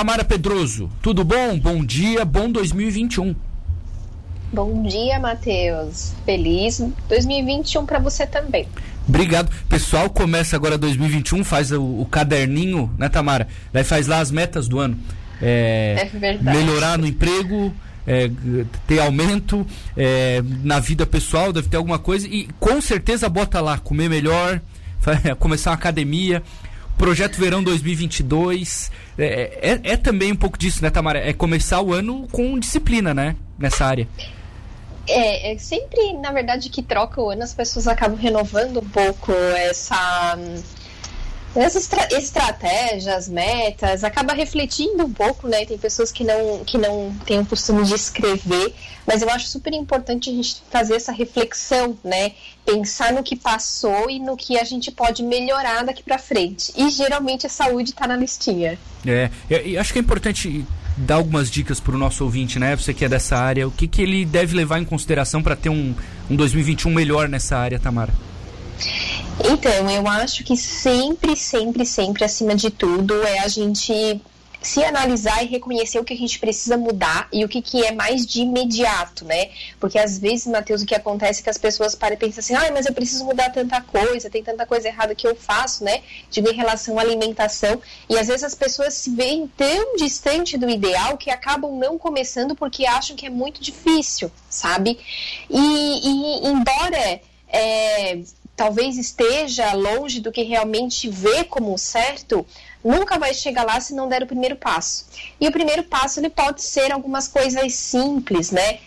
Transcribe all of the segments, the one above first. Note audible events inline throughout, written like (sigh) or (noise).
Tamara Pedroso. Tudo bom? Bom dia, bom 2021. Bom dia, Matheus. Feliz 2021 para você também. Obrigado. Pessoal, começa agora 2021, faz o, o, caderninho, né, Tamara? Daí faz lá as metas do ano. É, é verdade. Melhorar no emprego, é, ter aumento é, na vida pessoal, deve ter alguma coisa. E com certeza bota lá, comer melhor, (laughs) começar uma academia. Projeto Verão 2022. É, é, é também um pouco disso, né, Tamara? É começar o ano com disciplina, né? Nessa área. É, é, sempre, na verdade, que troca o ano, as pessoas acabam renovando um pouco essa. Essas estra estratégias, metas, acaba refletindo um pouco, né? Tem pessoas que não, que não têm o costume de escrever, mas eu acho super importante a gente fazer essa reflexão, né? Pensar no que passou e no que a gente pode melhorar daqui para frente. E geralmente a saúde está na listinha. É, eu, acho que é importante dar algumas dicas para o nosso ouvinte, né? Você que é dessa área, o que, que ele deve levar em consideração para ter um, um 2021 melhor nessa área, Tamara? Então, eu acho que sempre, sempre, sempre, acima de tudo, é a gente se analisar e reconhecer o que a gente precisa mudar e o que, que é mais de imediato, né? Porque às vezes, Matheus, o que acontece é que as pessoas param e pensam assim, ah, mas eu preciso mudar tanta coisa, tem tanta coisa errada que eu faço, né? Digo em relação à alimentação. E às vezes as pessoas se veem tão distante do ideal que acabam não começando porque acham que é muito difícil, sabe? E, e embora. É, talvez esteja longe do que realmente vê como certo, nunca vai chegar lá se não der o primeiro passo. E o primeiro passo ele pode ser algumas coisas simples, né?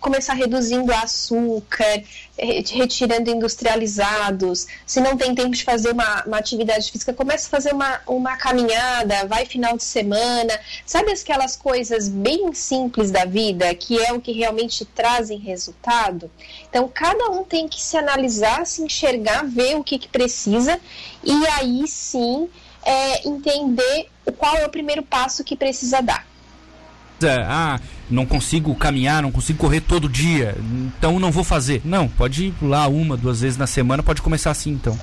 começar reduzindo açúcar, retirando industrializados. Se não tem tempo de fazer uma, uma atividade física, começa a fazer uma, uma caminhada, vai final de semana. Sabe aquelas coisas bem simples da vida que é o que realmente trazem resultado? Então, cada um tem que se analisar, se enxergar, ver o que, que precisa e aí sim é, entender qual é o primeiro passo que precisa dar. Ah, não consigo caminhar, não consigo correr todo dia, então não vou fazer. Não, pode ir lá uma, duas vezes na semana, pode começar assim então.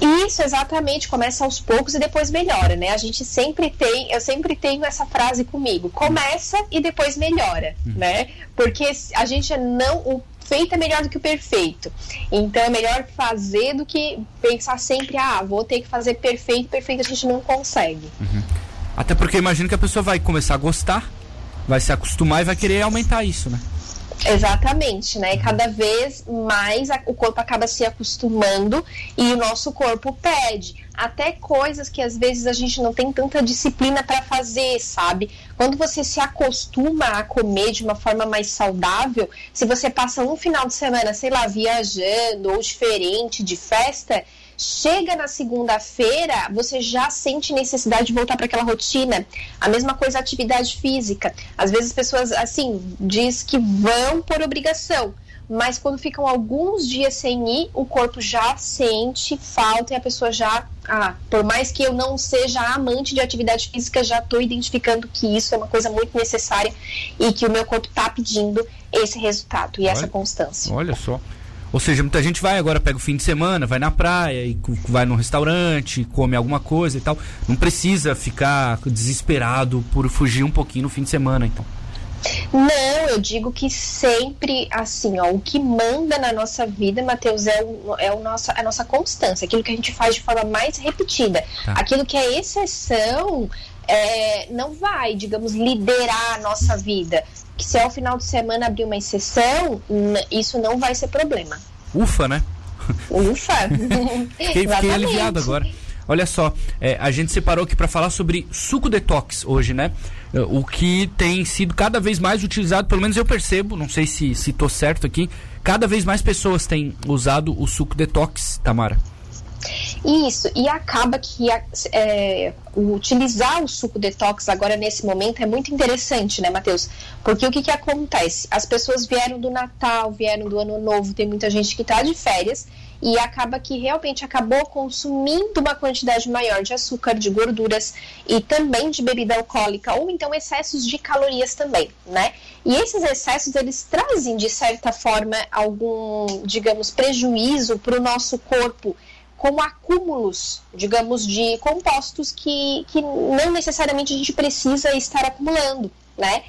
Isso, exatamente, começa aos poucos e depois melhora, né? A gente sempre tem, eu sempre tenho essa frase comigo, começa e depois melhora, hum. né? Porque a gente não, o feito é melhor do que o perfeito. Então é melhor fazer do que pensar sempre, ah, vou ter que fazer perfeito, perfeito a gente não consegue. Uhum. Até porque imagino que a pessoa vai começar a gostar, vai se acostumar e vai querer aumentar isso, né? Exatamente, né? Cada vez mais o corpo acaba se acostumando e o nosso corpo pede até coisas que às vezes a gente não tem tanta disciplina para fazer, sabe? Quando você se acostuma a comer de uma forma mais saudável, se você passa um final de semana, sei lá, viajando ou diferente de festa, Chega na segunda-feira, você já sente necessidade de voltar para aquela rotina. A mesma coisa atividade física. Às vezes as pessoas, assim, diz que vão por obrigação mas quando ficam alguns dias sem ir, o corpo já sente falta e a pessoa já, ah, por mais que eu não seja amante de atividade física, já estou identificando que isso é uma coisa muito necessária e que o meu corpo está pedindo esse resultado e olha, essa constância. Olha só. Ou seja, muita gente vai agora, pega o fim de semana, vai na praia e vai num restaurante, come alguma coisa e tal. Não precisa ficar desesperado por fugir um pouquinho no fim de semana, então. Não, eu digo que sempre, assim, ó, o que manda na nossa vida, Matheus, é, o, é o nossa, a nossa constância, aquilo que a gente faz de forma mais repetida. Tá. Aquilo que é exceção é, não vai, digamos, liderar a nossa vida que se ao final de semana abrir uma exceção, isso não vai ser problema. Ufa, né? Ufa! (laughs) fiquei, fiquei (laughs) aliviado agora. Olha só, é, a gente separou aqui para falar sobre suco detox hoje, né? É, o que tem sido cada vez mais utilizado, pelo menos eu percebo, não sei se estou certo aqui, cada vez mais pessoas têm usado o suco detox, Tamara. Isso, e acaba que é, utilizar o suco detox agora nesse momento é muito interessante, né, Matheus? Porque o que, que acontece? As pessoas vieram do Natal, vieram do Ano Novo, tem muita gente que está de férias e acaba que realmente acabou consumindo uma quantidade maior de açúcar, de gorduras e também de bebida alcoólica, ou então excessos de calorias também, né? E esses excessos eles trazem de certa forma algum, digamos, prejuízo para o nosso corpo como acúmulos, digamos, de compostos que, que não necessariamente a gente precisa estar acumulando, né?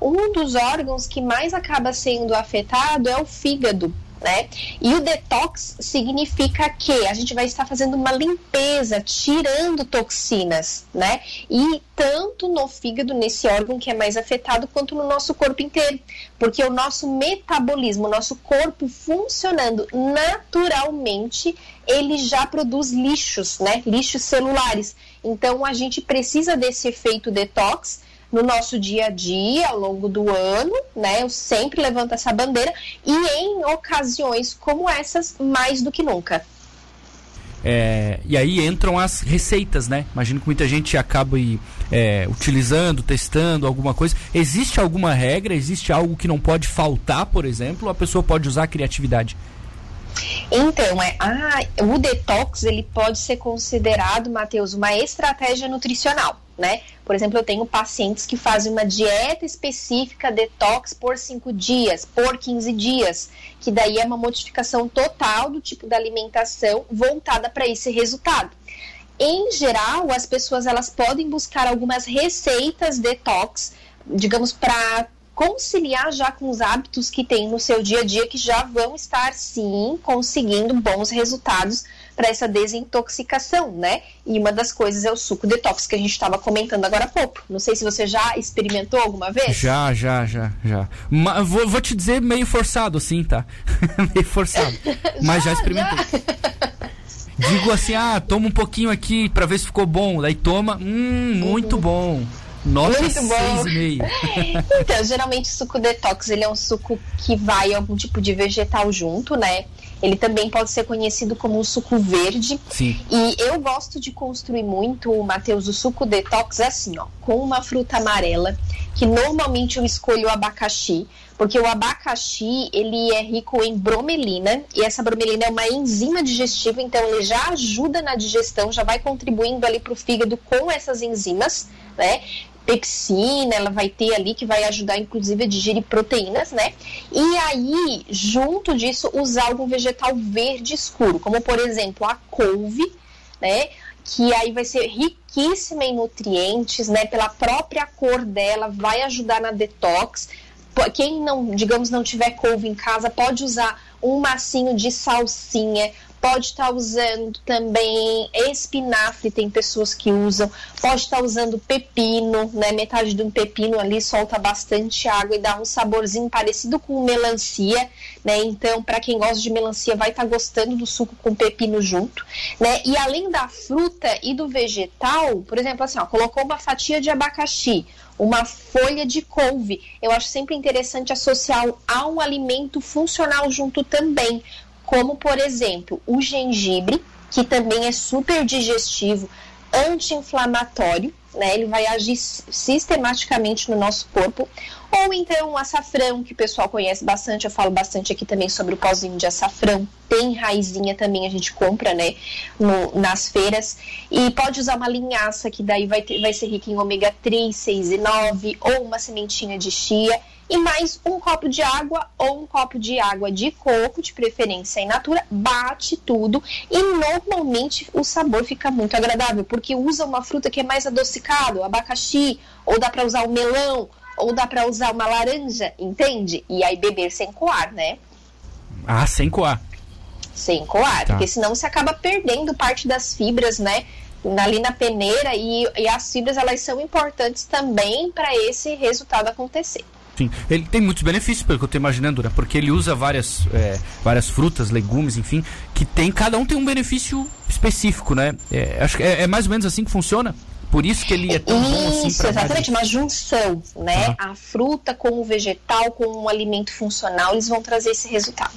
Um dos órgãos que mais acaba sendo afetado é o fígado, né? E o detox significa que a gente vai estar fazendo uma limpeza, tirando toxinas, né? E tanto no fígado, nesse órgão que é mais afetado, quanto no nosso corpo inteiro. Porque o nosso metabolismo, o nosso corpo funcionando naturalmente, ele já produz lixos, né? Lixos celulares. Então a gente precisa desse efeito detox no nosso dia a dia, ao longo do ano, né? Eu sempre levanto essa bandeira e em ocasiões como essas, mais do que nunca. É, e aí entram as receitas, né? Imagino que muita gente acaba é, utilizando, testando alguma coisa. Existe alguma regra? Existe algo que não pode faltar, por exemplo? A pessoa pode usar a criatividade? Então, é, ah, o detox ele pode ser considerado, Matheus, uma estratégia nutricional né? Por exemplo, eu tenho pacientes que fazem uma dieta específica detox por 5 dias, por 15 dias, que daí é uma modificação total do tipo da alimentação voltada para esse resultado. Em geral, as pessoas elas podem buscar algumas receitas detox, digamos, para conciliar já com os hábitos que tem no seu dia a dia que já vão estar sim conseguindo bons resultados para essa desintoxicação, né? E uma das coisas é o suco detox que a gente estava comentando agora há pouco. Não sei se você já experimentou alguma vez. Já, já, já, já. Mas vou, vou te dizer meio forçado, assim, tá? (laughs) meio forçado. Mas já, (laughs) já experimentei. Já. Digo assim, ah, toma um pouquinho aqui para ver se ficou bom. Daí toma, hum, muito uhum. bom. Nota Muito bom. (laughs) então, geralmente o suco detox ele é um suco que vai algum tipo de vegetal junto, né? Ele também pode ser conhecido como o suco verde. Sim. E eu gosto de construir muito, Matheus, o suco detox assim, ó, com uma fruta amarela, que normalmente eu escolho o abacaxi, porque o abacaxi, ele é rico em bromelina, e essa bromelina é uma enzima digestiva, então ele já ajuda na digestão, já vai contribuindo ali para o fígado com essas enzimas, né? Pepsina, ela vai ter ali que vai ajudar inclusive a digerir proteínas, né? E aí, junto disso, usar algum vegetal verde escuro, como por exemplo a couve, né? Que aí vai ser riquíssima em nutrientes, né? Pela própria cor dela, vai ajudar na detox. Quem não, digamos, não tiver couve em casa, pode usar um massinho de salsinha, pode estar tá usando também espinafre, tem pessoas que usam, pode estar tá usando pepino, né? Metade de um pepino ali solta bastante água e dá um saborzinho parecido com melancia, né? Então, para quem gosta de melancia, vai estar tá gostando do suco com pepino junto, né? E além da fruta e do vegetal, por exemplo, assim, ó, colocou uma fatia de abacaxi, uma folha de couve. Eu acho sempre interessante associar a um alimento funcional junto também, como por exemplo o gengibre, que também é super digestivo, anti-inflamatório, né? Ele vai agir sistematicamente no nosso corpo. Ou então o açafrão, que o pessoal conhece bastante, eu falo bastante aqui também sobre o pozinho de açafrão. Tem raizinha também, a gente compra, né, no, nas feiras. E pode usar uma linhaça, que daí vai, ter, vai ser rica em ômega 3, 6 e 9, ou uma sementinha de chia e mais um copo de água ou um copo de água de coco, de preferência in natura, bate tudo e normalmente o sabor fica muito agradável, porque usa uma fruta que é mais adocicado, abacaxi, ou dá para usar o melão, ou dá para usar uma laranja, entende? E aí beber sem coar, né? Ah, sem coar. Sem coar, tá. porque senão você acaba perdendo parte das fibras, né? ali na peneira e, e as fibras elas são importantes também para esse resultado acontecer. Sim, ele tem muitos benefícios, pelo que eu estou imaginando, né? Porque ele usa várias, é, várias frutas, legumes, enfim, que tem, cada um tem um benefício específico, né? É, acho que é, é mais ou menos assim que funciona. Por isso que ele é tão isso, bom assim Isso, exatamente, uma junção, né? Uhum. A fruta com o vegetal, com um alimento funcional, eles vão trazer esse resultado.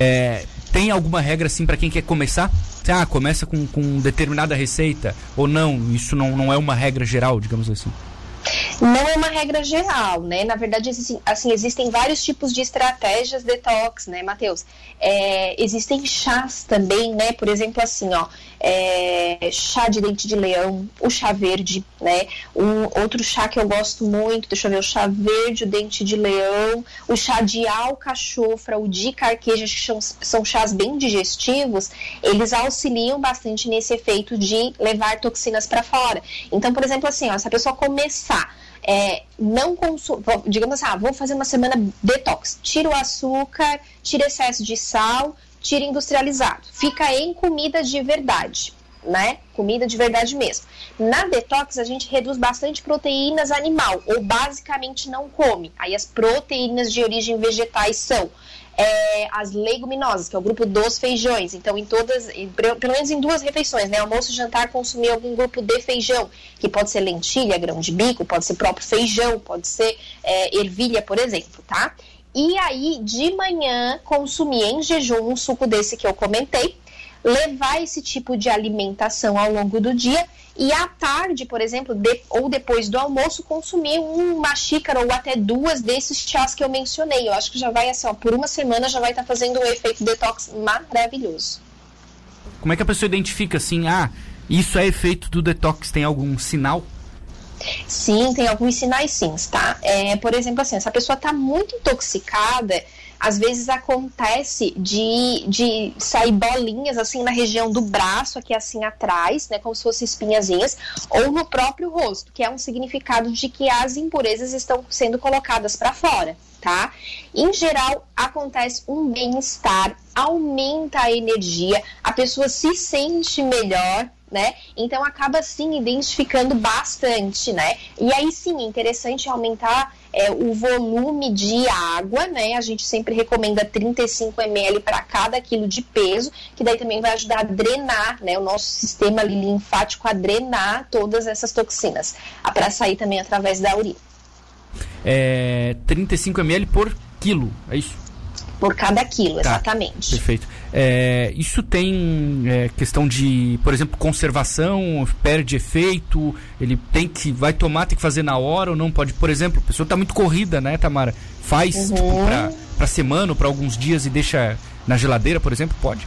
É, tem alguma regra assim para quem quer começar? Ah, começa com, com determinada receita ou não? Isso não, não é uma regra geral, digamos assim. Não é uma regra geral, né? Na verdade, assim, assim existem vários tipos de estratégias detox, né, Matheus? É, existem chás também, né? Por exemplo, assim, ó, é, chá de dente de leão, o chá verde, né? Um outro chá que eu gosto muito, deixa eu ver, o chá verde, o dente de leão, o chá de alcachofra, o de carqueja, que são, são chás bem digestivos, eles auxiliam bastante nesse efeito de levar toxinas para fora. Então, por exemplo, assim, ó, se a pessoa começar é, não consumir, digamos assim, ah, vou fazer uma semana detox, tira o açúcar, tira excesso de sal, tira industrializado, fica em comida de verdade, né? Comida de verdade mesmo. Na detox a gente reduz bastante proteínas animal, ou basicamente não come. Aí as proteínas de origem vegetais são é, as leguminosas, que é o grupo dos feijões. Então, em todas, pelo menos em duas refeições, né? Almoço e jantar, consumir algum grupo de feijão, que pode ser lentilha, grão de bico, pode ser próprio feijão, pode ser é, ervilha, por exemplo, tá? E aí, de manhã, consumir em jejum um suco desse que eu comentei, levar esse tipo de alimentação ao longo do dia e à tarde, por exemplo, de, ou depois do almoço, consumir uma xícara ou até duas desses chás que eu mencionei. Eu acho que já vai assim, ó, por uma semana já vai estar tá fazendo um efeito detox maravilhoso. Como é que a pessoa identifica assim, ah, isso é efeito do detox? Tem algum sinal? Sim, tem alguns sinais sim, tá? É, por exemplo, assim, se a pessoa está muito intoxicada, às vezes acontece de, de sair bolinhas assim na região do braço, aqui assim atrás, né, como se fossem espinhazinhas, ou no próprio rosto, que é um significado de que as impurezas estão sendo colocadas para fora, tá? Em geral, acontece um bem-estar, aumenta a energia, a pessoa se sente melhor, né? Então acaba sim identificando bastante, né? E aí sim, é interessante aumentar é, o volume de água, né? A gente sempre recomenda 35 ml para cada quilo de peso, que daí também vai ajudar a drenar, né? O nosso sistema linfático a drenar todas essas toxinas, para sair também através da urina. É, 35 ml por quilo, é isso? Por cada quilo, tá, exatamente. Perfeito. É, isso tem é, questão de, por exemplo, conservação, perde efeito, ele tem que, vai tomar, tem que fazer na hora ou não pode. Por exemplo, a pessoa está muito corrida, né, Tamara? Faz uhum. tipo, para semana ou para alguns dias e deixa na geladeira, por exemplo, pode?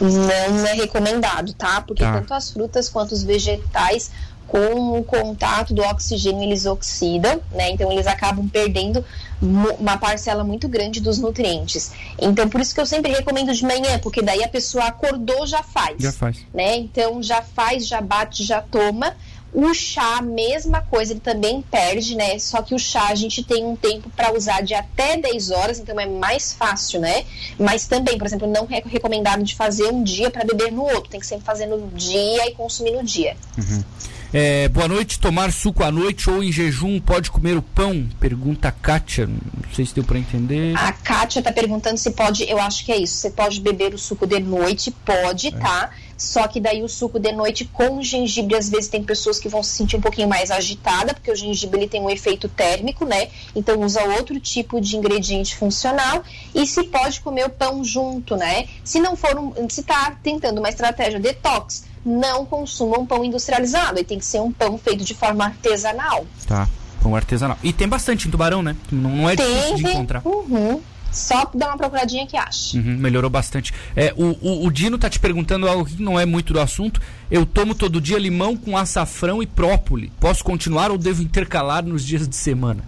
Não é recomendado, tá? Porque tá. tanto as frutas quanto os vegetais com o contato do oxigênio eles oxidam, né? Então eles acabam perdendo uma parcela muito grande dos nutrientes. Então por isso que eu sempre recomendo de manhã, porque daí a pessoa acordou já faz, já faz, né? Então já faz, já bate, já toma. O chá, mesma coisa, ele também perde, né? Só que o chá a gente tem um tempo para usar de até 10 horas, então é mais fácil, né? Mas também, por exemplo, não é recomendado de fazer um dia para beber no outro, tem que sempre fazer no dia e consumir no dia. Uhum. É, boa noite, tomar suco à noite ou em jejum pode comer o pão? Pergunta a Kátia. Não sei se deu para entender. A Kátia está perguntando se pode, eu acho que é isso. Você pode beber o suco de noite? Pode, é. tá? Só que daí o suco de noite com gengibre, às vezes tem pessoas que vão se sentir um pouquinho mais agitada, porque o gengibre ele tem um efeito térmico, né? Então usa outro tipo de ingrediente funcional. E se pode comer o pão junto, né? Se não for um, se tá tentando uma estratégia detox, não consumam pão industrializado. E tem que ser um pão feito de forma artesanal. Tá, pão artesanal. E tem bastante em Tubarão, né? Não, não é tem, difícil de encontrar. Uhum. Só dá uma procuradinha que acha. Uhum, melhorou bastante. É, o, o, o, Dino tá te perguntando algo que não é muito do assunto. Eu tomo todo dia limão com açafrão e própoli. Posso continuar ou devo intercalar nos dias de semana?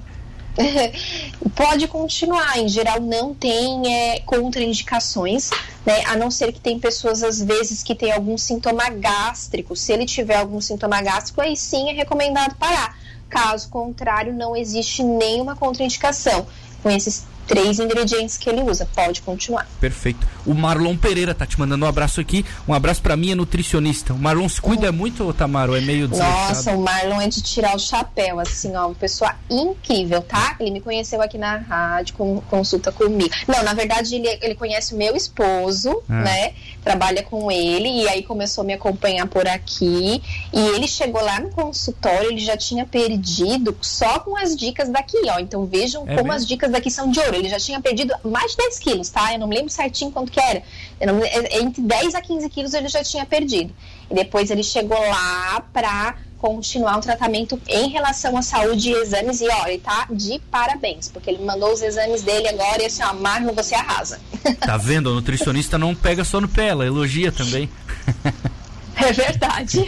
(laughs) Pode continuar. Em geral, não tem é, contraindicações, né? A não ser que tem pessoas, às vezes, que tem algum sintoma gástrico. Se ele tiver algum sintoma gástrico, aí sim é recomendado parar. Caso contrário, não existe nenhuma contraindicação com esses três ingredientes que ele usa. Pode continuar. Perfeito. O Marlon Pereira tá te mandando um abraço aqui. Um abraço para mim, é nutricionista. O Marlon se cuida uhum. muito, Tamaro? É meio desleixado? Nossa, o Marlon é de tirar o chapéu, assim, ó. Uma pessoa incrível, tá? Ele me conheceu aqui na rádio, com, consulta comigo. Não, na verdade, ele, ele conhece o meu esposo, ah. né? Trabalha com ele e aí começou a me acompanhar por aqui. E ele chegou lá no consultório, ele já tinha perdido só com as dicas daqui, ó. Então vejam é como mesmo? as dicas daqui são de ouro ele já tinha perdido mais de 10 quilos, tá? Eu não me lembro certinho quanto que era. Não, é, entre 10 a 15 quilos ele já tinha perdido. E depois ele chegou lá pra continuar o tratamento em relação à saúde e exames. E ó, ele tá de parabéns, porque ele mandou os exames dele agora e assim, ó, Marlon, você arrasa. (laughs) Tá vendo? O nutricionista não pega só no pé, ela elogia também. (laughs) É verdade.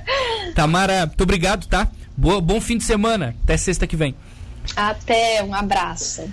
(laughs) Tamara, muito obrigado, tá? Boa, bom fim de semana. Até sexta que vem. Até, um abraço.